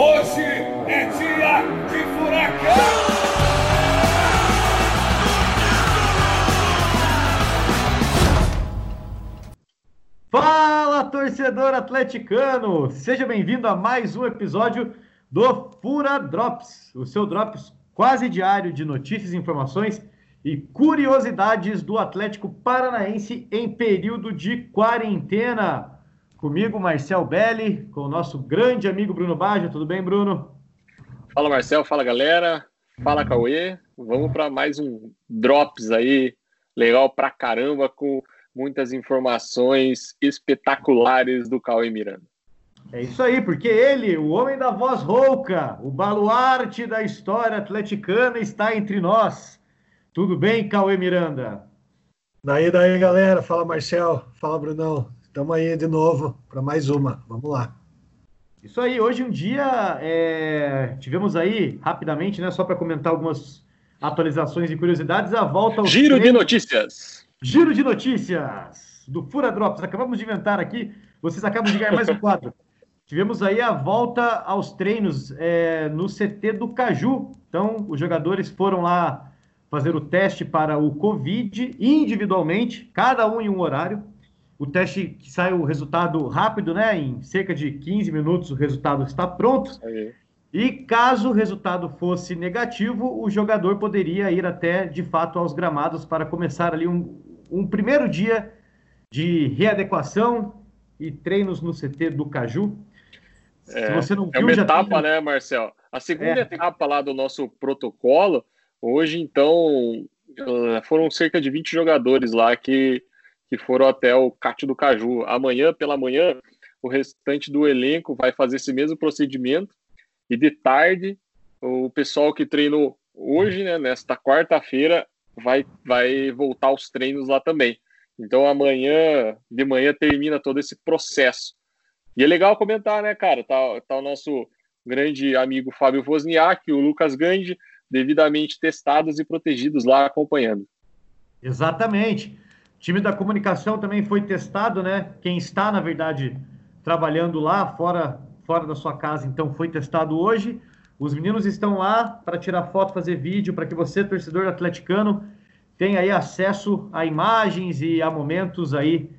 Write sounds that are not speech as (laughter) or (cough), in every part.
Hoje é dia de furacão! Fala, torcedor atleticano! Seja bem-vindo a mais um episódio do Fura Drops, o seu drops quase diário de notícias, informações e curiosidades do Atlético Paranaense em período de quarentena. Comigo, Marcel Belli, com o nosso grande amigo Bruno Baggio. Tudo bem, Bruno? Fala, Marcel. Fala, galera. Fala, Cauê. Vamos para mais um Drops aí, legal pra caramba, com muitas informações espetaculares do Cauê Miranda. É isso aí, porque ele, o homem da voz rouca, o baluarte da história atleticana, está entre nós. Tudo bem, Cauê Miranda? Daí, daí, galera. Fala, Marcel. Fala, Brunão. Estamos aí de novo para mais uma. Vamos lá. Isso aí, hoje um dia é... tivemos aí, rapidamente, né, só para comentar algumas atualizações e curiosidades, a volta ao Giro treinos... de notícias. Giro de notícias do Fura Drops. Acabamos de inventar aqui, vocês acabam de ganhar mais um quadro. (laughs) Tivemos aí a volta aos treinos é, no CT do Caju. Então, os jogadores foram lá fazer o teste para o Covid individualmente, cada um em um horário o teste que sai o resultado rápido, né? Em cerca de 15 minutos o resultado está pronto. Aí. E caso o resultado fosse negativo, o jogador poderia ir até de fato aos gramados para começar ali um, um primeiro dia de readequação e treinos no CT do Caju. É, Se você não viu, é uma etapa, tem... né, Marcel? A segunda é. etapa lá do nosso protocolo, hoje, então, foram cerca de 20 jogadores lá que que foram até o Cátio do Caju. Amanhã, pela manhã, o restante do elenco vai fazer esse mesmo procedimento. E de tarde, o pessoal que treinou hoje, né, nesta quarta-feira, vai, vai voltar aos treinos lá também. Então amanhã, de manhã, termina todo esse processo. E é legal comentar, né, cara? Tá, tá o nosso grande amigo Fábio Wozniak o Lucas Gandhi, devidamente testados e protegidos lá acompanhando. Exatamente. Time da comunicação também foi testado, né? Quem está, na verdade, trabalhando lá, fora, fora da sua casa, então foi testado hoje. Os meninos estão lá para tirar foto, fazer vídeo, para que você, torcedor atleticano, tenha aí acesso a imagens e a momentos aí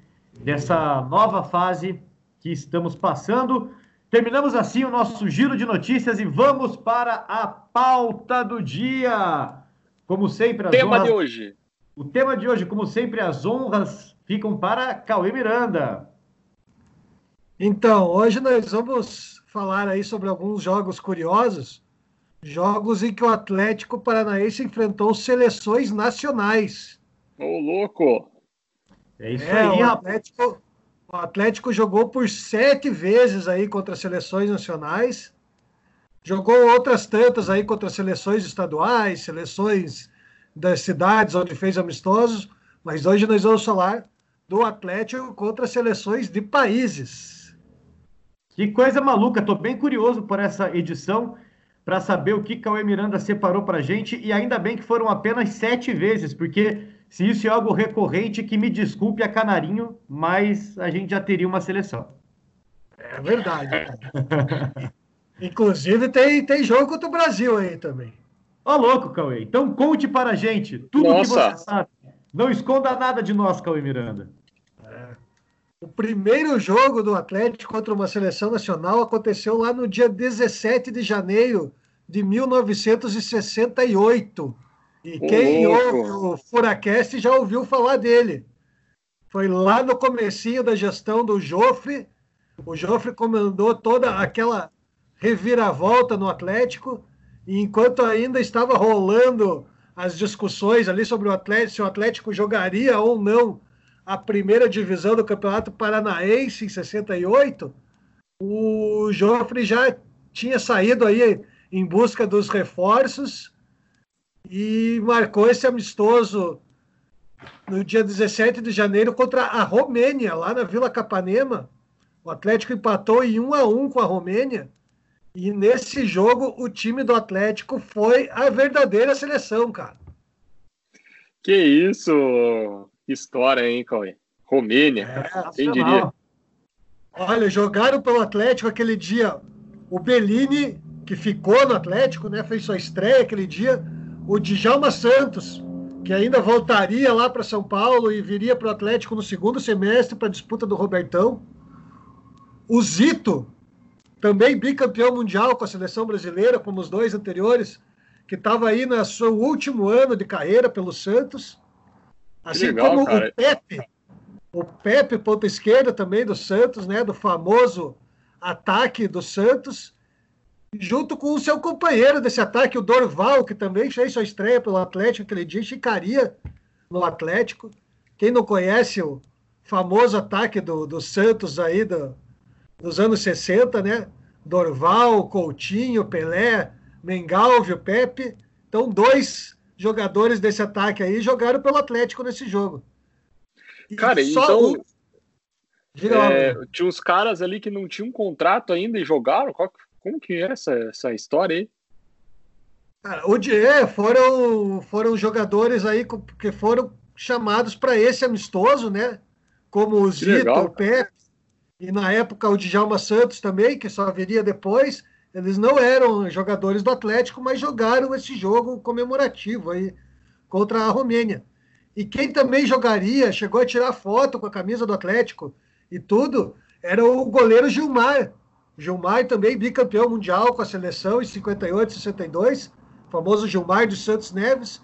dessa nova fase que estamos passando. Terminamos assim o nosso giro de notícias e vamos para a pauta do dia. Como sempre, tema honras... de hoje. O tema de hoje, como sempre, as honras ficam para Cauê Miranda. Então, hoje nós vamos falar aí sobre alguns jogos curiosos, jogos em que o Atlético Paranaense enfrentou seleções nacionais. Ô, louco! É isso é, aí, o Atlético, o Atlético jogou por sete vezes aí contra seleções nacionais, jogou outras tantas aí contra seleções estaduais, seleções das cidades onde fez amistosos, mas hoje nós vamos falar do Atlético contra seleções de países. Que coisa maluca, estou bem curioso por essa edição para saber o que Cauê Miranda separou para gente e ainda bem que foram apenas sete vezes, porque se isso é algo recorrente, que me desculpe a Canarinho, mas a gente já teria uma seleção. É verdade. (laughs) Inclusive tem, tem jogo contra o Brasil aí também. Ó, louco, Cauê. Então conte para a gente tudo o que você sabe. Não esconda nada de nós, Cauê Miranda. É. O primeiro jogo do Atlético contra uma seleção nacional aconteceu lá no dia 17 de janeiro de 1968. E quem ouve o Furacast já ouviu falar dele. Foi lá no comecinho da gestão do Jofre. O Jofre comandou toda aquela reviravolta no Atlético enquanto ainda estava rolando as discussões ali sobre o Atlético, se o Atlético jogaria ou não a primeira divisão do Campeonato Paranaense em 68, o Joffre já tinha saído aí em busca dos reforços e marcou esse amistoso no dia 17 de janeiro contra a Romênia, lá na Vila Capanema. O Atlético empatou em 1 a 1 com a Romênia e nesse jogo, o time do Atlético foi a verdadeira seleção, cara. Que isso! História, hein, Cauê? Romênia, é, quem diria? Olha, jogaram pelo Atlético aquele dia o Bellini, que ficou no Atlético, né, fez sua estreia aquele dia, o Djalma Santos, que ainda voltaria lá para São Paulo e viria para o Atlético no segundo semestre para a disputa do Robertão. O Zito, também bicampeão mundial com a seleção brasileira, como os dois anteriores, que estava aí no seu último ano de carreira pelo Santos. Assim legal, como cara. o Pepe, o Pepe, ponta esquerda também do Santos, né, do famoso ataque do Santos, junto com o seu companheiro desse ataque, o Dorval, que também fez sua estreia pelo Atlético aquele dia, ficaria no Atlético. Quem não conhece o famoso ataque do, do Santos aí do, dos anos 60, né? Dorval, Coutinho, Pelé, Mengalvio, Pepe. Então, dois jogadores desse ataque aí jogaram pelo Atlético nesse jogo. E Cara, então. Um... É, tinha uns caras ali que não tinham contrato ainda e jogaram? Qual, como que é essa, essa história aí? Cara, o foram, foram jogadores aí que foram chamados para esse amistoso, né? Como o Zito, o Pepe, e na época o Djalma Santos também, que só viria depois. Eles não eram jogadores do Atlético, mas jogaram esse jogo comemorativo aí contra a Romênia. E quem também jogaria, chegou a tirar foto com a camisa do Atlético e tudo, era o goleiro Gilmar. Gilmar também bicampeão mundial com a seleção em 58 e 62, famoso Gilmar dos Santos Neves.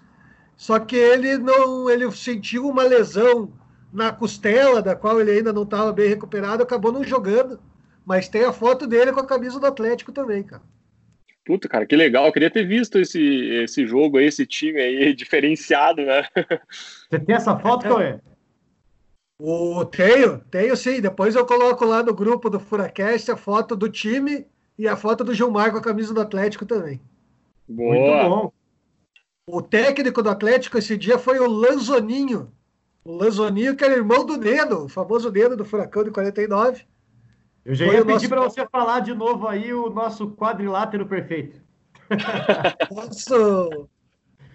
Só que ele não, ele sentiu uma lesão na costela, da qual ele ainda não estava bem recuperado, acabou não jogando. Mas tem a foto dele com a camisa do Atlético também, cara. Puta, cara, que legal. Eu queria ter visto esse, esse jogo aí, esse time aí (laughs) diferenciado, né? Você tem essa foto, Cauê? O, tenho, tenho sim. Depois eu coloco lá no grupo do Furacast a foto do time e a foto do Gilmar com a camisa do Atlético também. Boa. Muito bom. O técnico do Atlético esse dia foi o Lanzoninho. O Lanzoninho, que era irmão do Neno, o famoso Neno do Furacão de 49. Eu já ia pedir nosso... para você falar de novo aí o nosso quadrilátero perfeito. (laughs) Nosso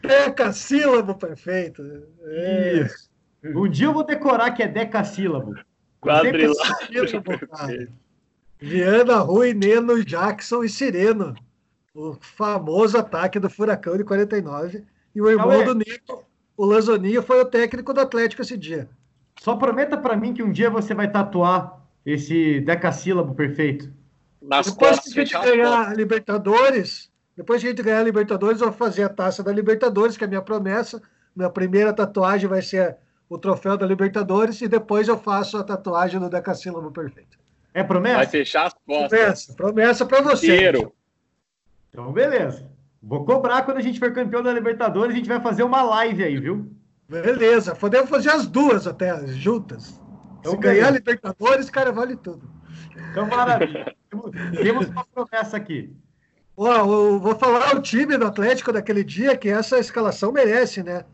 decassílabo perfeito. É. Isso. Um dia eu vou decorar que é decassílabo. Quadrilátero. Viana, Rui, Neno, Jackson e Sireno. O famoso ataque do Furacão de 49. E o irmão do Neno, o Lanzoninho, foi o técnico do Atlético esse dia. Só prometa para mim que um dia você vai tatuar esse decassílabo perfeito. Nas depois costas, que a gente ganhar a Libertadores, depois que a gente ganhar a Libertadores, eu vou fazer a taça da Libertadores, que é a minha promessa. Minha primeira tatuagem vai ser o troféu da Libertadores e depois eu faço a tatuagem do decassílabo perfeito. É promessa? Vai fechar as costas. Promessa, promessa para você. Inteiro. Então, beleza. Vou cobrar quando a gente for campeão da Libertadores, a gente vai fazer uma live aí, viu? Beleza, podemos fazer as duas até, juntas. Então, Se ganhar a Libertadores, cara, vale tudo. Então, maravilha. Temos uma promessa aqui. Ó, vou falar o time do Atlético daquele dia, que essa escalação merece, né?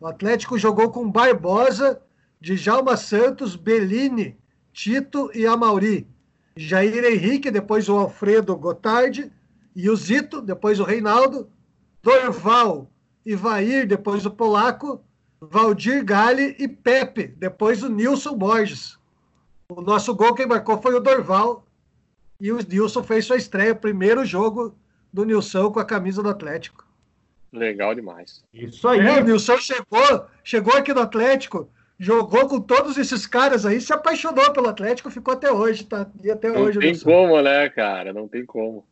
O Atlético jogou com Barbosa, Djalma Santos, Bellini, Tito e Amauri. Jair Henrique, depois o Alfredo Gotardi, e o Zito, depois o Reinaldo, Dorval, Ivair, depois o Polaco, Valdir Gale e Pepe, depois o Nilson Borges. O nosso gol quem marcou foi o Dorval e o Nilson fez sua estreia, primeiro jogo do Nilson com a camisa do Atlético. Legal demais. Isso aí. É, o Nilson chegou, chegou aqui no Atlético, jogou com todos esses caras aí, se apaixonou pelo Atlético, ficou até hoje, tá? E até Não hoje. Não tem como, né, cara? Não tem como.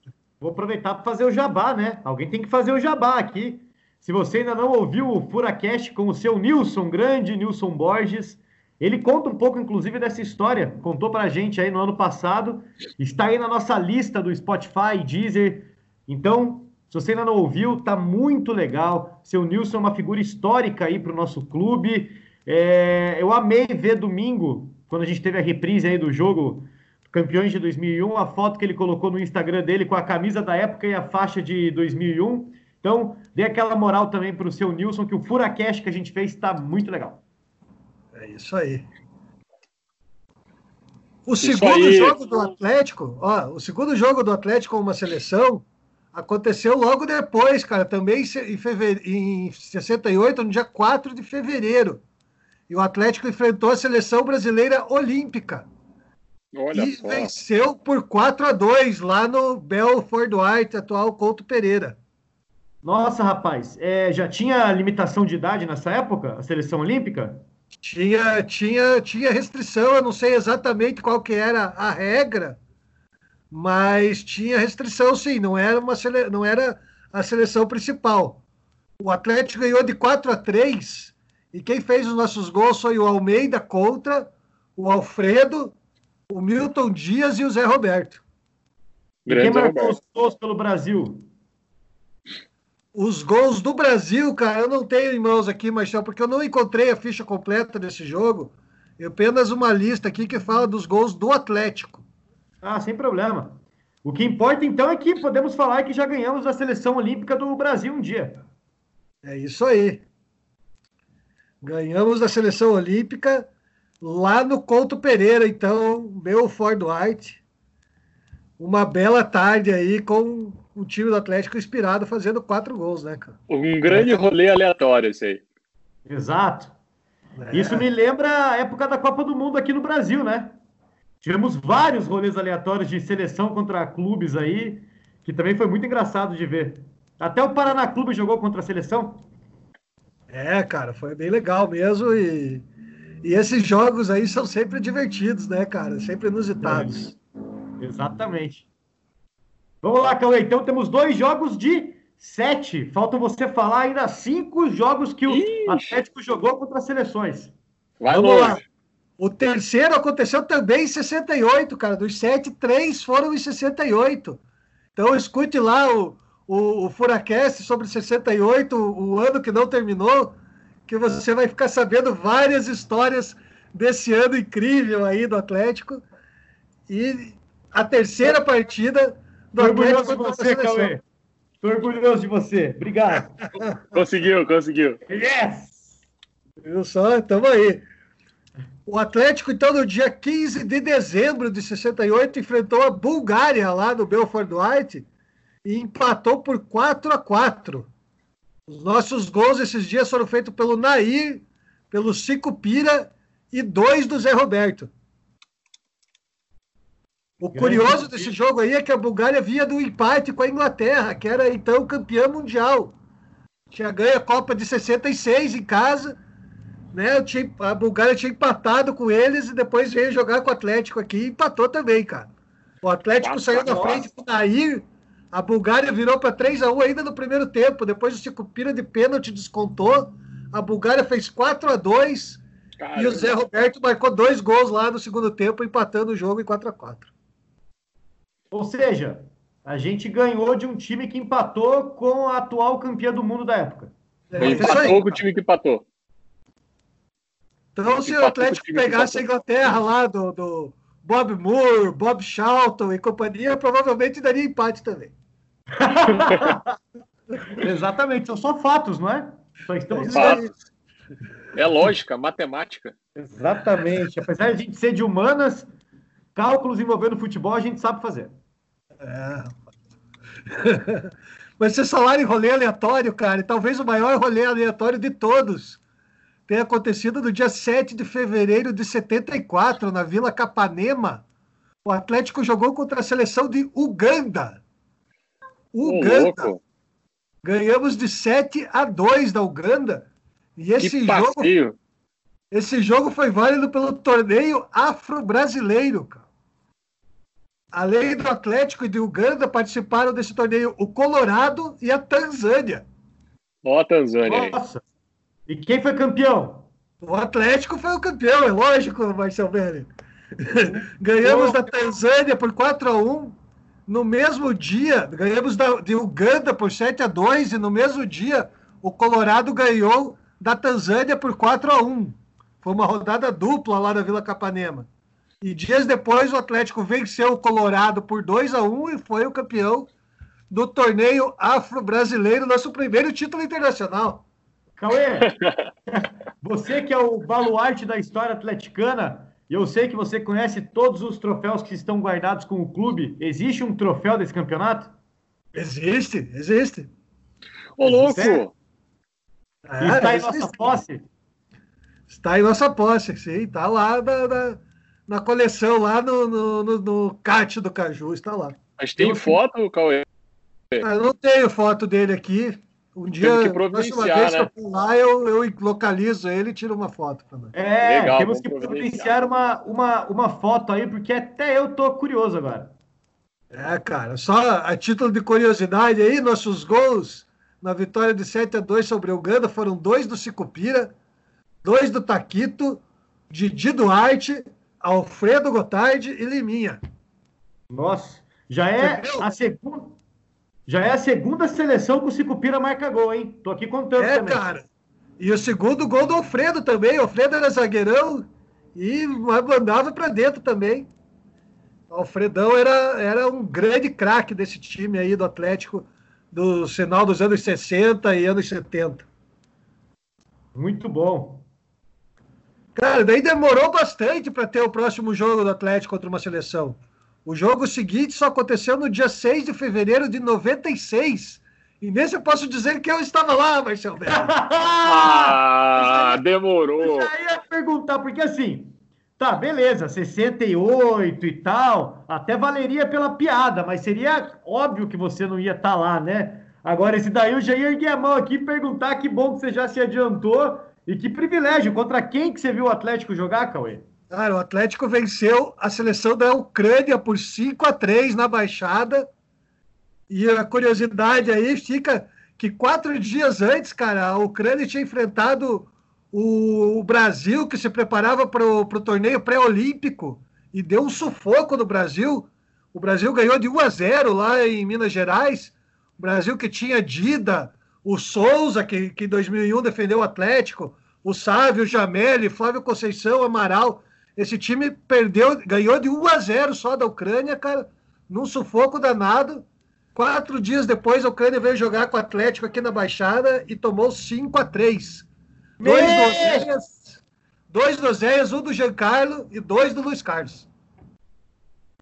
Vou aproveitar para fazer o jabá, né? Alguém tem que fazer o jabá aqui. Se você ainda não ouviu o Furacast com o seu Nilson, grande Nilson Borges, ele conta um pouco, inclusive, dessa história. Contou para a gente aí no ano passado. Está aí na nossa lista do Spotify, Deezer. Então, se você ainda não ouviu, tá muito legal. Seu Nilson é uma figura histórica aí para o nosso clube. É, eu amei ver domingo, quando a gente teve a reprise aí do jogo Campeões de 2001, a foto que ele colocou no Instagram dele com a camisa da época e a faixa de 2001. Então, dê aquela moral também para o seu Nilson, que o Furacast que a gente fez está muito legal. É isso aí. O isso segundo aí. jogo do Atlético, ó, o segundo jogo do Atlético com uma seleção Aconteceu logo depois, cara, também em, fevereiro, em 68, no dia 4 de fevereiro. E o Atlético enfrentou a seleção brasileira olímpica. Olha e só. venceu por 4 a 2 lá no Belfort Duarte, atual Couto Pereira. Nossa, rapaz, é, já tinha limitação de idade nessa época, a seleção olímpica? Tinha, tinha, tinha restrição, eu não sei exatamente qual que era a regra, mas tinha restrição sim, não era, uma sele... não era a seleção principal. O Atlético ganhou de 4 a 3 e quem fez os nossos gols foi o Almeida contra, o Alfredo, o Milton Dias e o Zé Roberto. Grande quem marcou Roberto. os gols pelo Brasil? Os gols do Brasil, cara, eu não tenho em mãos aqui, Marcelo, porque eu não encontrei a ficha completa desse jogo. Eu apenas uma lista aqui que fala dos gols do Atlético. Ah, sem problema. O que importa então é que podemos falar que já ganhamos a seleção olímpica do Brasil um dia. É isso aí. Ganhamos a seleção olímpica lá no Couto Pereira, então, meu Ford White. Uma bela tarde aí com o time do Atlético inspirado fazendo quatro gols, né, cara? Um grande rolê aleatório esse aí. Exato. É. Isso me lembra a época da Copa do Mundo aqui no Brasil, né? Tivemos vários rolês aleatórios de seleção contra clubes aí, que também foi muito engraçado de ver. Até o Paraná Clube jogou contra a seleção. É, cara, foi bem legal mesmo. E, e esses jogos aí são sempre divertidos, né, cara? Sempre inusitados. É. Exatamente. Vamos lá, Cauê. Então temos dois jogos de sete. Falta você falar ainda cinco jogos que o Ixi. Atlético jogou contra as seleções. Vai Vamos lá. O terceiro aconteceu também em 68, cara. Dos sete, três foram em 68. Então escute lá o, o, o Furacast sobre 68, o, o ano que não terminou, que você vai ficar sabendo várias histórias desse ano incrível aí do Atlético. E a terceira partida do orgulhoso de você, Cauê. Estou orgulhoso de você. Obrigado. conseguiu, conseguiu. Yes! Viu só? Estamos aí. O Atlético, então, no dia 15 de dezembro de 68, enfrentou a Bulgária lá no Belfort Duarte e empatou por 4 a 4 Os nossos gols esses dias foram feitos pelo Nair, pelo Cico Pira e dois do Zé Roberto. O curioso desse jogo aí é que a Bulgária via do empate com a Inglaterra, que era então campeã mundial. Tinha ganho a Copa de 66 em casa né? Tinha, a Bulgária tinha empatado com eles e depois veio jogar com o Atlético aqui e empatou também, cara. O Atlético Nossa, saiu da frente com o Nair, a Bulgária virou para 3 a 1 ainda no primeiro tempo. Depois o Cicupira de pênalti descontou. A Bulgária fez 4 a 2 Caramba. e o Zé Roberto marcou dois gols lá no segundo tempo, empatando o jogo em 4 a 4 Ou seja, a gente ganhou de um time que empatou com a atual campeã do mundo da época. É, empatou com o time que empatou. Então, se o Atlético pegasse a Inglaterra lá do, do Bob Moore, Bob Charlton e companhia, provavelmente daria empate também. (laughs) Exatamente, são só fatos, não é? Só estamos é, é lógica, matemática. Exatamente. Apesar de a gente ser de humanas, cálculos envolvendo futebol a gente sabe fazer. É. Mas vocês falaram em rolê aleatório, cara, e talvez o maior rolê aleatório de todos tem acontecido no dia 7 de fevereiro de 74, na Vila Capanema. O Atlético jogou contra a seleção de Uganda. Uganda. Oh, Ganhamos de 7 a 2 da Uganda. E esse jogo, esse jogo foi válido pelo torneio afro-brasileiro. Além do Atlético e de Uganda, participaram desse torneio o Colorado e a Tanzânia. Ó, a Tanzânia. Nossa. E quem foi campeão? O Atlético foi o campeão, é lógico, Marcel Velho. (laughs) ganhamos da Tanzânia por 4 a 1 No mesmo dia, ganhamos da, de Uganda por 7 a 2 e no mesmo dia o Colorado ganhou da Tanzânia por 4 a 1 Foi uma rodada dupla lá na Vila Capanema. E dias depois o Atlético venceu o Colorado por 2 a 1 e foi o campeão do torneio afro-brasileiro, nosso primeiro título internacional. Cauê, (laughs) você que é o baluarte da história atleticana, e eu sei que você conhece todos os troféus que estão guardados com o clube. Existe um troféu desse campeonato? Existe, existe. Ô, louco! É, está em nossa posse? Está em nossa posse, sim. Está lá na, na, na coleção lá no, no, no, no CAT do Caju, está lá. Mas tem foto, Cauê? Ah, eu não tenho foto dele aqui. Um dia, que próxima vez né? que eu for lá, eu, eu localizo ele e tiro uma foto também. É, Legal, temos que providenciar uma, uma, uma foto aí, porque até eu tô curioso agora. É, cara, só a título de curiosidade aí, nossos gols na vitória de 7 a 2 sobre o Uganda foram dois do Sicupira, dois do Taquito, Didi Duarte, Alfredo Gotardi e Liminha. Nossa, já é a segunda já é a segunda seleção que o Sicupira marca gol, hein? Tô aqui contando é, também. cara. E o segundo gol do Alfredo também. O Alfredo era zagueirão e mandava para dentro também. O Alfredão era, era um grande craque desse time aí do Atlético do final dos anos 60 e anos 70. Muito bom. Cara, daí demorou bastante para ter o próximo jogo do Atlético contra uma seleção. O jogo seguinte só aconteceu no dia 6 de fevereiro de 96. E nesse eu posso dizer que eu estava lá, Marcelo (laughs) ah, demorou. Eu já ia perguntar, porque assim, tá, beleza, 68 e tal, até valeria pela piada, mas seria óbvio que você não ia estar tá lá, né? Agora, esse daí eu já ia erguer a mão aqui e perguntar que bom que você já se adiantou e que privilégio. Contra quem que você viu o Atlético jogar, Cauê? Cara, o Atlético venceu a seleção da Ucrânia por 5 a 3 na Baixada. E a curiosidade aí fica que quatro dias antes, cara, a Ucrânia tinha enfrentado o, o Brasil, que se preparava para o torneio pré-olímpico, e deu um sufoco no Brasil. O Brasil ganhou de 1 a 0 lá em Minas Gerais. O Brasil que tinha Dida, o Souza, que, que em 2001 defendeu o Atlético, o Sávio, o Jameli, Flávio Conceição, Amaral. Esse time perdeu, ganhou de 1 a 0 só da Ucrânia, cara, num sufoco danado. Quatro dias depois, a Ucrânia veio jogar com o Atlético aqui na Baixada e tomou 5 a 3 Dois do Oséias, dois do Oséias, um do Giancarlo e dois do Luiz Carlos.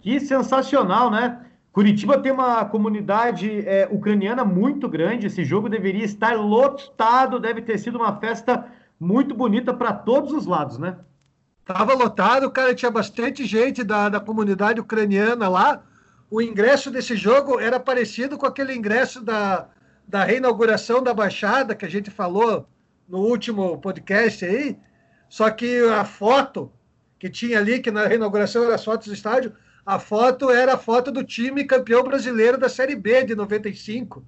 Que sensacional, né? Curitiba tem uma comunidade é, ucraniana muito grande. Esse jogo deveria estar lotado, deve ter sido uma festa muito bonita para todos os lados, né? Tava lotado, cara, tinha bastante gente da, da comunidade ucraniana lá. O ingresso desse jogo era parecido com aquele ingresso da, da reinauguração da Baixada, que a gente falou no último podcast aí. Só que a foto que tinha ali, que na reinauguração era as fotos do estádio, a foto era a foto do time campeão brasileiro da Série B de 95.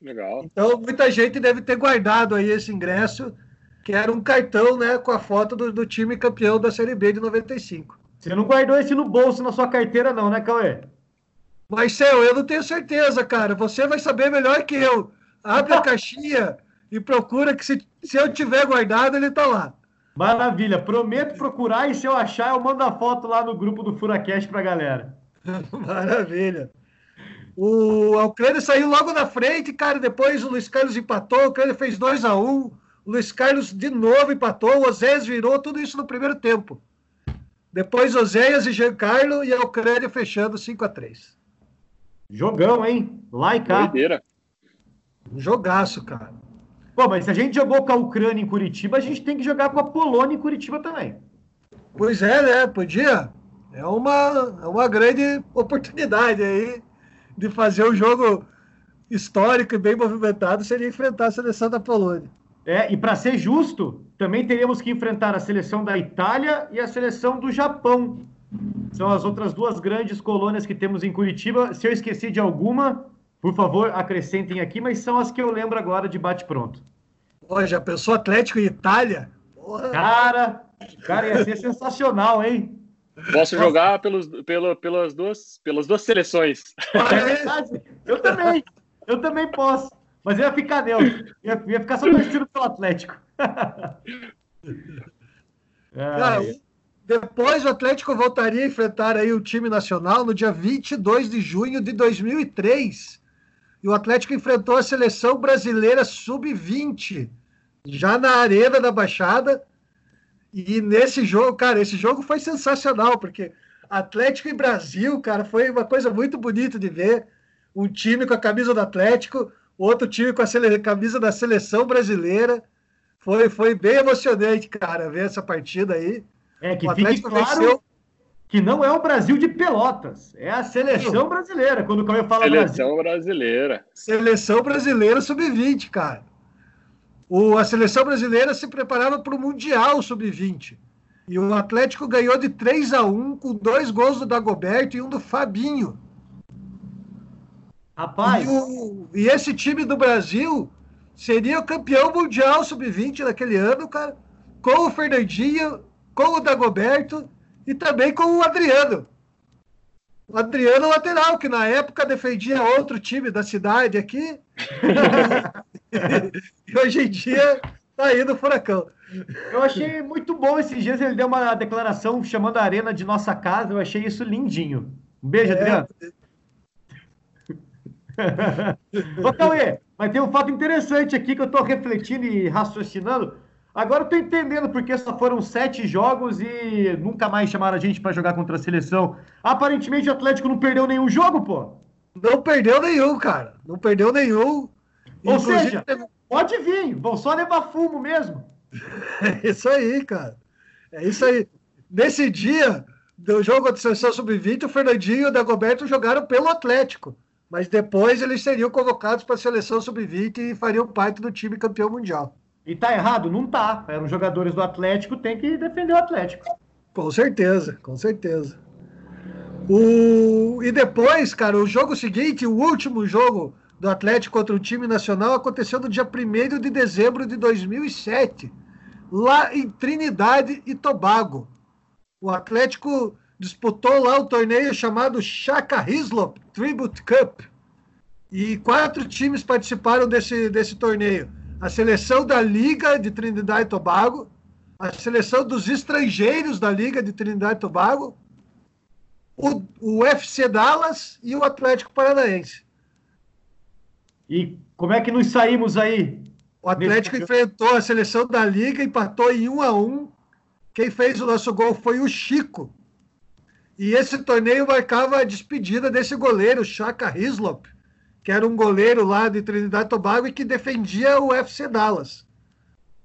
Legal. Então, muita gente deve ter guardado aí esse ingresso que era um cartão né, com a foto do, do time campeão da Série B de 95. Você não guardou esse no bolso na sua carteira, não, né, Cauê? Marcel, eu não tenho certeza, cara. Você vai saber melhor que eu. Abre a (laughs) caixinha e procura que se, se eu tiver guardado, ele tá lá. Maravilha. Prometo procurar e se eu achar, eu mando a foto lá no grupo do Furacast pra galera. (laughs) Maravilha. O Alcrânio saiu logo na frente, cara. Depois o Luiz Carlos empatou. O Alcrânio fez 2 a 1 um. Luiz Carlos de novo empatou, o Oséias virou, tudo isso no primeiro tempo. Depois Oséias e Giancarlo e a Ucrânia fechando 5 a 3 Jogão, hein? Lá e cá. Doideira. Jogaço, cara. Pô, mas se a gente jogou com a Ucrânia em Curitiba, a gente tem que jogar com a Polônia em Curitiba também. Pois é, né? Podia. É uma, é uma grande oportunidade aí de fazer um jogo histórico e bem movimentado seria enfrentar a seleção da Polônia. É, e para ser justo, também teríamos que enfrentar a seleção da Itália e a seleção do Japão. São as outras duas grandes colônias que temos em Curitiba. Se eu esqueci de alguma, por favor, acrescentem aqui, mas são as que eu lembro agora de bate-pronto. Pô, já pensou Atlético e Itália? Porra. Cara, cara, ia ser sensacional, hein? Posso jogar pelos, pelo, pelas, duas, pelas duas seleções. É eu também, eu também posso. Mas ia ficar neutro. Ia, ia ficar só torcendo pelo Atlético. (laughs) Cara, depois o Atlético voltaria a enfrentar aí o time nacional no dia 22 de junho de 2003. E o Atlético enfrentou a seleção brasileira sub-20, já na Arena da Baixada. E nesse jogo, cara, esse jogo foi sensacional, porque Atlético e Brasil, cara, foi uma coisa muito bonita de ver. Um time com a camisa do Atlético, outro time com a sele... camisa da seleção brasileira. Foi, foi bem emocionante, cara, ver essa partida aí. É, que o fique claro, venceu... que não é o Brasil de Pelotas, é a seleção brasileira. Quando o Cauê fala seleção Brasil. brasileira. Seleção brasileira sub-20, cara. O, a seleção brasileira se preparava para o Mundial sub-20. E o Atlético ganhou de 3 a 1 com dois gols do Dagoberto e um do Fabinho. Rapaz. E, o, e esse time do Brasil seria o campeão mundial sub-20 naquele ano, cara, com o Fernandinho, com o Dagoberto e também com o Adriano. O Adriano lateral, que na época defendia outro time da cidade aqui. (laughs) e hoje em dia tá aí no furacão. Eu achei muito bom esses dias. Ele deu uma declaração chamando a arena de nossa casa. Eu achei isso lindinho. Um beijo, é. Adriano. (laughs) Ô, Cauê, mas tem um fato interessante aqui que eu estou refletindo e raciocinando. Agora eu tô entendendo porque só foram sete jogos e nunca mais chamaram a gente para jogar contra a seleção. Aparentemente o Atlético não perdeu nenhum jogo, pô. Não perdeu nenhum, cara. Não perdeu nenhum. Ou Inclusive, seja, pode vir, vão só levar fumo mesmo. (laughs) É isso aí, cara. É isso aí. Nesse dia do jogo contra a seleção sub-20, o Fernandinho e o Dagoberto jogaram pelo Atlético. Mas depois eles seriam convocados para a seleção sub-20 e fariam parte do time campeão mundial. E tá errado? Não tá. Eram jogadores do Atlético, tem que defender o Atlético. Com certeza, com certeza. O... E depois, cara, o jogo seguinte, o último jogo do Atlético contra o time nacional aconteceu no dia 1 de dezembro de 2007, lá em Trinidade e Tobago. O Atlético disputou lá o torneio chamado Chaka Hislop Tribute Cup. E quatro times participaram desse, desse torneio a seleção da Liga de Trindade e Tobago, a seleção dos estrangeiros da Liga de Trindade e Tobago, o, o FC Dallas e o Atlético Paranaense. E como é que nos saímos aí? O Atlético nesse... enfrentou a seleção da Liga, empatou em 1 a 1 Quem fez o nosso gol foi o Chico. E esse torneio marcava a despedida desse goleiro, Chaka Hislop, que era um goleiro lá de Trinidad e Tobago e que defendia o FC Dallas.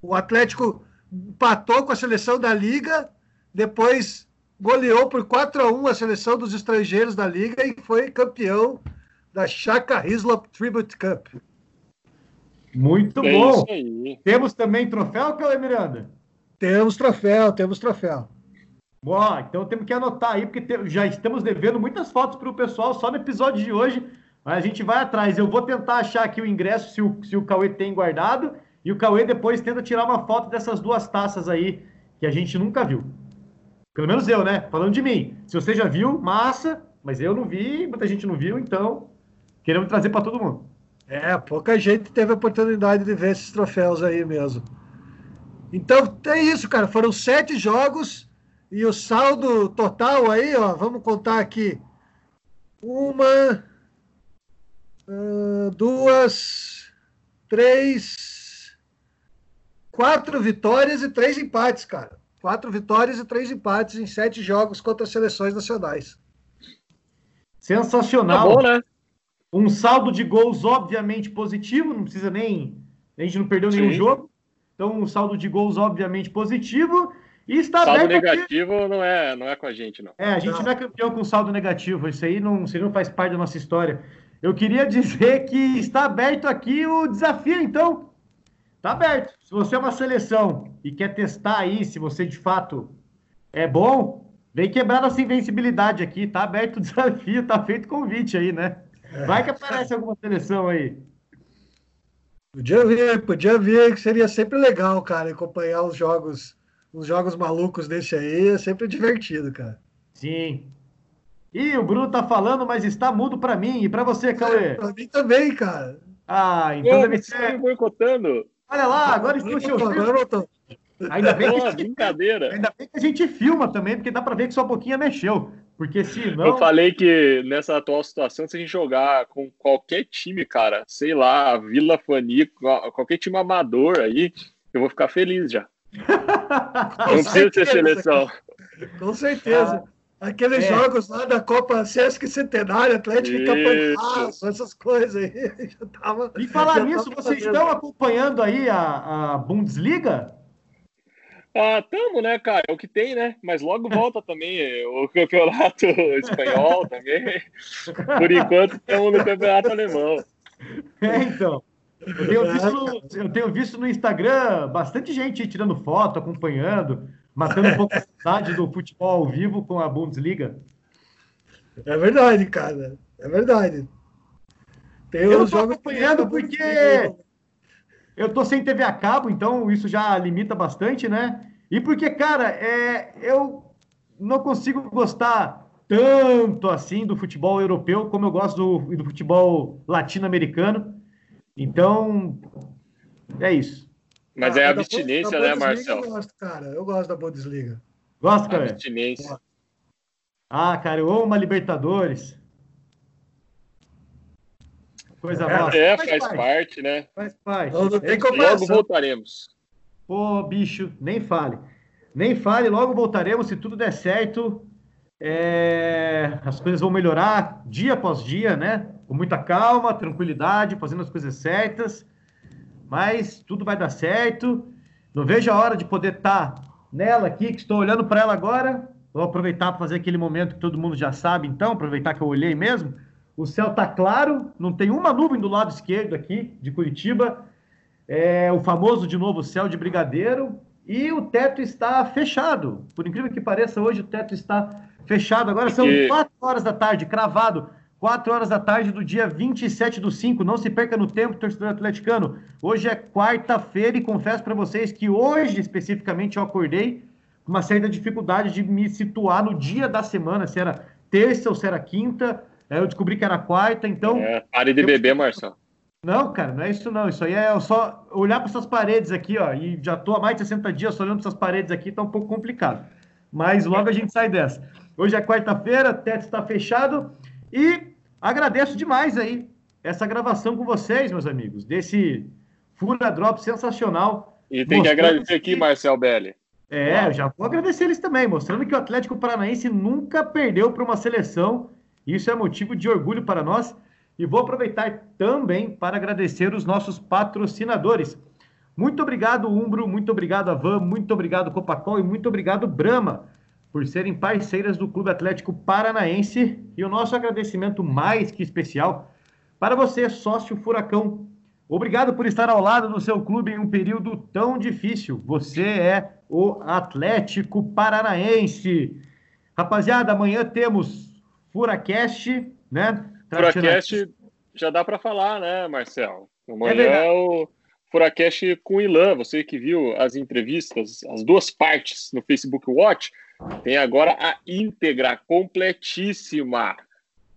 O Atlético empatou com a seleção da Liga, depois goleou por 4 a 1 a seleção dos estrangeiros da Liga e foi campeão da Chaka Hislop Tribute Cup. Muito é bom. Temos também troféu, Cauê Miranda? Temos troféu, temos troféu. Bom, então temos que anotar aí, porque já estamos devendo muitas fotos para o pessoal só no episódio de hoje mas a gente vai atrás. Eu vou tentar achar aqui o ingresso, se o, se o Cauê tem guardado. E o Cauê depois tenta tirar uma foto dessas duas taças aí, que a gente nunca viu. Pelo menos eu, né? Falando de mim. Se você já viu, massa. Mas eu não vi, muita gente não viu, então queremos trazer para todo mundo. É, pouca gente teve a oportunidade de ver esses troféus aí mesmo. Então, é isso, cara. Foram sete jogos e o saldo total aí, ó, vamos contar aqui. Uma, uh, duas, três, quatro vitórias e três empates, cara. Quatro vitórias e três empates em sete jogos contra as seleções nacionais. Sensacional. Tá bom, né? Um saldo de gols, obviamente, positivo, não precisa nem. A gente não perdeu Sim. nenhum jogo. Então, um saldo de gols, obviamente, positivo. E está saldo negativo aqui... não é, não é com a gente, não. É, a gente não. não é campeão com saldo negativo. Isso aí não, isso aí não faz parte da nossa história. Eu queria (laughs) dizer que está aberto aqui o desafio, então. Está aberto. Se você é uma seleção e quer testar aí se você de fato é bom, vem quebrar nossa invencibilidade aqui. Está aberto o (laughs) desafio, está feito convite aí, né? Vai que aparece alguma seleção aí. Podia ver, podia ver que seria sempre legal, cara, acompanhar os jogos, os jogos malucos desse aí, é sempre divertido, cara. Sim. Ih, o Bruno tá falando, mas está mudo para mim. E para você, Cauê? Para mim também, cara. Ah, então deve ser. boicotando. Olha lá, agora estou te ouvindo. Ainda bem, que gente... brincadeira. Ainda bem que a gente filma também, porque dá para ver que sua boquinha mexeu. Porque se não. Eu falei que nessa atual situação, se a gente jogar com qualquer time, cara, sei lá, Vila Fani, qualquer time amador aí, eu vou ficar feliz já. Não precisa ser seleção. Com certeza. Ah. Aqueles é. jogos lá da Copa Sesc Centenário, Atlético e Campanhaço, essas coisas aí. (laughs) Já tava, e falar nisso, vocês fazendo. estão acompanhando aí a, a Bundesliga? Ah, tamo, né, cara? É o que tem, né? Mas logo volta (laughs) também o campeonato (laughs) espanhol também. Por enquanto, estamos no campeonato alemão. É, então. Eu tenho, visto no, eu tenho visto no Instagram bastante gente tirando foto, acompanhando, matando um pouco a saudade do futebol ao vivo com a Bundesliga. É verdade, cara. É verdade. Tem eu os jogos acompanhando porque eu tô sem TV a cabo, então isso já limita bastante, né? E porque, cara, é, eu não consigo gostar tanto assim do futebol europeu como eu gosto do, do futebol latino-americano. Então, é isso. Mas ah, é abstinência, né, Marcelo? Eu gosto, cara. Eu gosto da Bundesliga. Gosto, cara? Abstinência. Ah, cara, eu amo uma Libertadores. Coisa é, nossa. É, faz, faz parte. parte. né? Faz parte. Não, não tem logo voltaremos. Pô, bicho, nem fale. Nem fale, logo voltaremos, se tudo der certo. É... As coisas vão melhorar dia após dia, né? Com muita calma, tranquilidade, fazendo as coisas certas. Mas tudo vai dar certo. Não vejo a hora de poder estar tá nela aqui, que estou olhando para ela agora. Vou aproveitar para fazer aquele momento que todo mundo já sabe, então, aproveitar que eu olhei mesmo. O céu está claro, não tem uma nuvem do lado esquerdo aqui de Curitiba. É o famoso, de novo, céu de brigadeiro. E o teto está fechado. Por incrível que pareça, hoje o teto está fechado. Agora são. 4 horas da tarde, cravado. 4 horas da tarde do dia 27 do 5. Não se perca no tempo, torcedor atleticano. Hoje é quarta-feira e confesso para vocês que hoje, especificamente, eu acordei com uma certa dificuldade de me situar no dia da semana, se era terça ou se era quinta. Aí eu descobri que era quarta, então. É, pare de eu... beber, Marcelo. Não, cara, não é isso não. Isso aí é só olhar para essas paredes aqui, ó. E já tô há mais de 60 dias olhando para essas paredes aqui, tá um pouco complicado. Mas logo a gente sai dessa. Hoje é quarta-feira, o teto está fechado. E agradeço demais aí essa gravação com vocês, meus amigos, desse Fura Drop sensacional. E tem que agradecer aqui, Marcel Belli. É, eu já vou agradecer eles também, mostrando que o Atlético Paranaense nunca perdeu para uma seleção isso é motivo de orgulho para nós. E vou aproveitar também para agradecer os nossos patrocinadores. Muito obrigado, Umbro, muito obrigado, Avan, muito obrigado, Copacol e muito obrigado, Brama, por serem parceiras do Clube Atlético Paranaense. E o nosso agradecimento mais que especial para você, sócio Furacão. Obrigado por estar ao lado do seu clube em um período tão difícil. Você é o Atlético Paranaense. Rapaziada, amanhã temos Furacast, né? Furacast já dá para falar, né, Marcel? Amanhã é, é o Furacast com Ilan. Você que viu as entrevistas, as duas partes no Facebook Watch, tem agora a íntegra completíssima,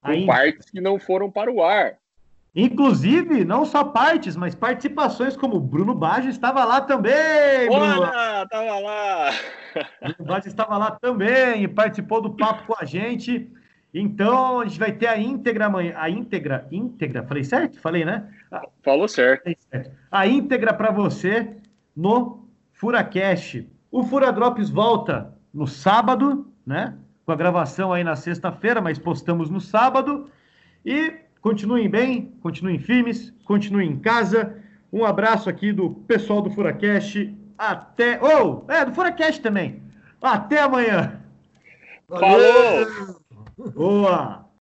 com partes que não foram para o ar. Inclusive, não só partes, mas participações como Bruno Baggio estava lá também. Olha, estava lá. Bruno Baggio estava lá também e participou do papo com a gente. Então, a gente vai ter a íntegra amanhã. A íntegra, íntegra, falei certo? Falei, né? Falou certo. A íntegra para você no Furacast. O Fura Drops volta no sábado, né? Com a gravação aí na sexta-feira, mas postamos no sábado. E continuem bem, continuem firmes, continuem em casa. Um abraço aqui do pessoal do Furacast. Até. Ou, oh, é, do Furacast também. Até amanhã. Falou! Boa!